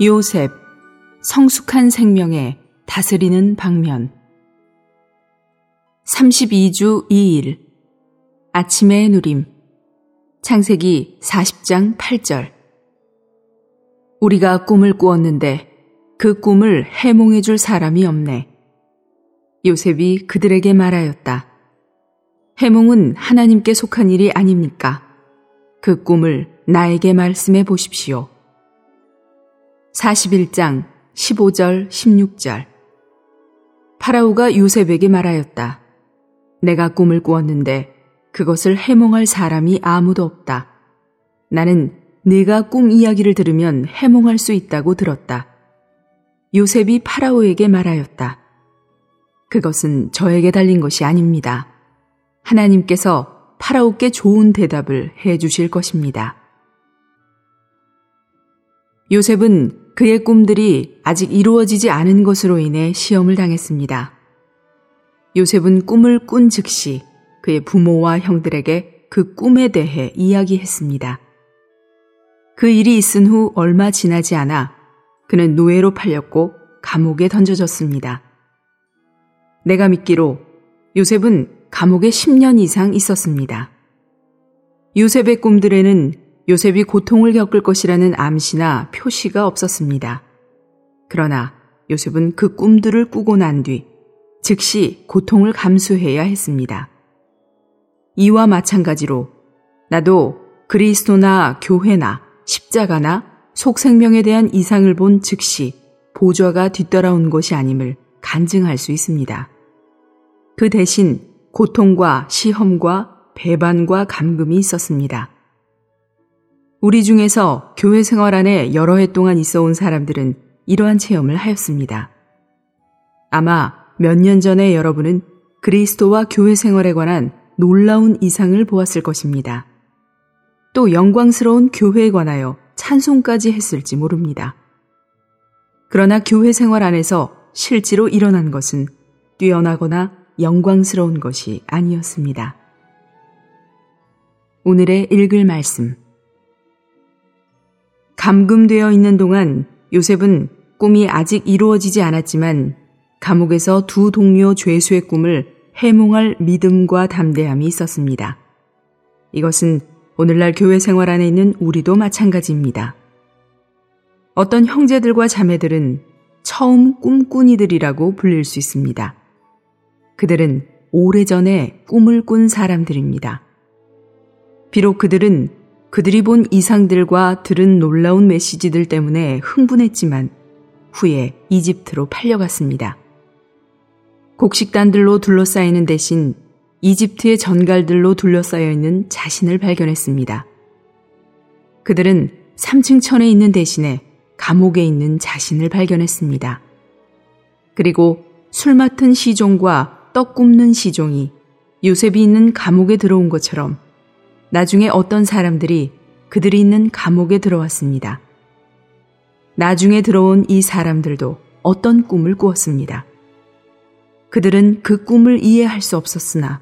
요셉, 성숙한 생명에 다스리는 방면. 32주 2일. 아침의 누림. 창세기 40장 8절. 우리가 꿈을 꾸었는데 그 꿈을 해몽해 줄 사람이 없네. 요셉이 그들에게 말하였다. 해몽은 하나님께 속한 일이 아닙니까? 그 꿈을 나에게 말씀해 보십시오. 41장 15절 16절 파라오가 요셉에게 말하였다. 내가 꿈을 꾸었는데 그것을 해몽할 사람이 아무도 없다. 나는 네가 꿈 이야기를 들으면 해몽할 수 있다고 들었다. 요셉이 파라오에게 말하였다. 그것은 저에게 달린 것이 아닙니다. 하나님께서 파라오께 좋은 대답을 해 주실 것입니다. 요셉은 그의 꿈들이 아직 이루어지지 않은 것으로 인해 시험을 당했습니다. 요셉은 꿈을 꾼 즉시 그의 부모와 형들에게 그 꿈에 대해 이야기했습니다. 그 일이 있은 후 얼마 지나지 않아 그는 노예로 팔렸고 감옥에 던져졌습니다. 내가 믿기로 요셉은 감옥에 10년 이상 있었습니다. 요셉의 꿈들에는 요셉이 고통을 겪을 것이라는 암시나 표시가 없었습니다. 그러나 요셉은 그 꿈들을 꾸고 난 뒤 즉시 고통을 감수해야 했습니다. 이와 마찬가지로 나도 그리스도나 교회나 십자가나 속생명에 대한 이상을 본 즉시 보좌가 뒤따라온 것이 아님을 간증할 수 있습니다. 그 대신 고통과 시험과 배반과 감금이 있었습니다. 우리 중에서 교회 생활 안에 여러 해 동안 있어 온 사람들은 이러한 체험을 하였습니다. 아마 몇 년 전에 여러분은 그리스도와 교회 생활에 관한 놀라운 이상을 보았을 것입니다. 또 영광스러운 교회에 관하여 찬송까지 했을지 모릅니다. 그러나 교회 생활 안에서 실제로 일어난 것은 뛰어나거나 영광스러운 것이 아니었습니다. 오늘의 읽을 말씀. 감금되어 있는 동안 요셉은 꿈이 아직 이루어지지 않았지만 감옥에서 두 동료 죄수의 꿈을 해몽할 믿음과 담대함이 있었습니다. 이것은 오늘날 교회 생활 안에 있는 우리도 마찬가지입니다. 어떤 형제들과 자매들은 처음 꿈꾼이들이라고 불릴 수 있습니다. 그들은 오래전에 꿈을 꾼 사람들입니다. 비록 그들은 그들이 본 이상들과 들은 놀라운 메시지들 때문에 흥분했지만 후에 이집트로 팔려갔습니다. 곡식단들로 둘러싸이는 대신 이집트의 전갈들로 둘러싸여 있는 자신을 발견했습니다. 그들은 3층 천에 있는 대신에 감옥에 있는 자신을 발견했습니다. 그리고 술 맡은 시종과 떡 굽는 시종이 요셉이 있는 감옥에 들어온 것처럼 나중에 어떤 사람들이 그들이 있는 감옥에 들어왔습니다. 나중에 들어온 이 사람들도 어떤 꿈을 꾸었습니다. 그들은 그 꿈을 이해할 수 없었으나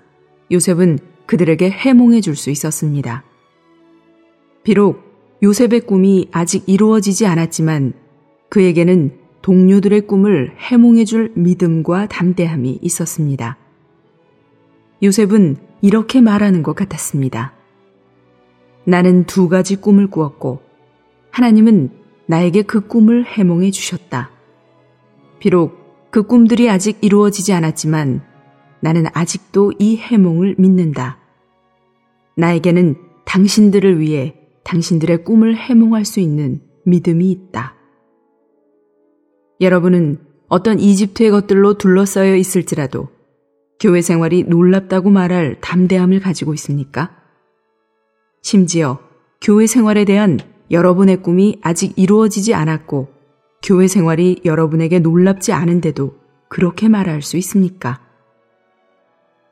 요셉은 그들에게 해몽해 줄 수 있었습니다. 비록 요셉의 꿈이 아직 이루어지지 않았지만 그에게는 동료들의 꿈을 해몽해 줄 믿음과 담대함이 있었습니다. 요셉은 이렇게 말하는 것 같았습니다. 나는 두 가지 꿈을 꾸었고 하나님은 나에게 그 꿈을 해몽해 주셨다. 비록 그 꿈들이 아직 이루어지지 않았지만 나는 아직도 이 해몽을 믿는다. 나에게는 당신들을 위해 당신들의 꿈을 해몽할 수 있는 믿음이 있다. 여러분은 어떤 이집트의 것들로 둘러싸여 있을지라도 교회 생활이 놀랍다고 말할 담대함을 가지고 있습니까? 심지어 교회 생활에 대한 여러분의 꿈이 아직 이루어지지 않았고 교회 생활이 여러분에게 놀랍지 않은데도 그렇게 말할 수 있습니까?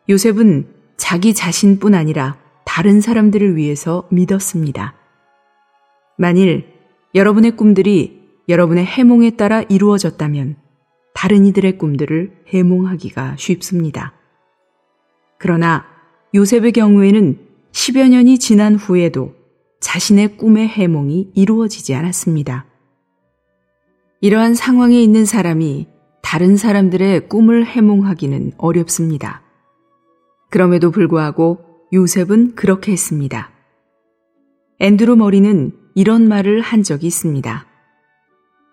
요셉은 자기 자신뿐 아니라 다른 사람들을 위해서 믿었습니다. 만일 여러분의 꿈들이 여러분의 해몽에 따라 이루어졌다면 다른 이들의 꿈들을 해몽하기가 쉽습니다. 그러나 요셉의 경우에는 10여 년이 지난 후에도 자신의 꿈의 해몽이 이루어지지 않았습니다. 이러한 상황에 있는 사람이 다른 사람들의 꿈을 해몽하기는 어렵습니다. 그럼에도 불구하고 요셉은 그렇게 했습니다. 앤드루 머리는 이런 말을 한 적이 있습니다.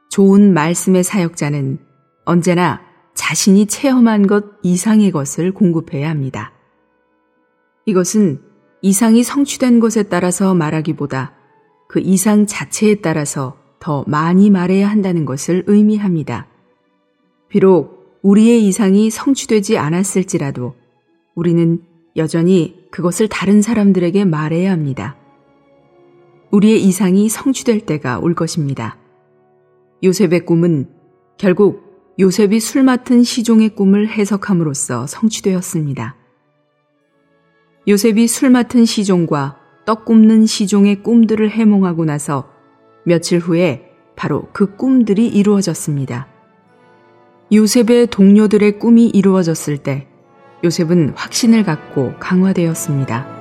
좋은 말씀의 사역자는 언제나 자신이 체험한 것 이상의 것을 공급해야 합니다. 이것은 이상이 성취된 것에 따라서 말하기보다 그 이상 자체에 따라서 더 많이 말해야 한다는 것을 의미합니다. 비록 우리의 이상이 성취되지 않았을지라도 우리는 여전히 그것을 다른 사람들에게 말해야 합니다. 우리의 이상이 성취될 때가 올 것입니다. 요셉의 꿈은 결국 요셉이 술 맡은 시종의 꿈을 해석함으로써 성취되었습니다. 요셉이 술 맡은 시종과 떡 굽는 시종의 꿈들을 해몽하고 나서 며칠 후에 바로 그 꿈들이 이루어졌습니다. 요셉의 동료들의 꿈이 이루어졌을 때 요셉은 확신을 갖고 강화되었습니다.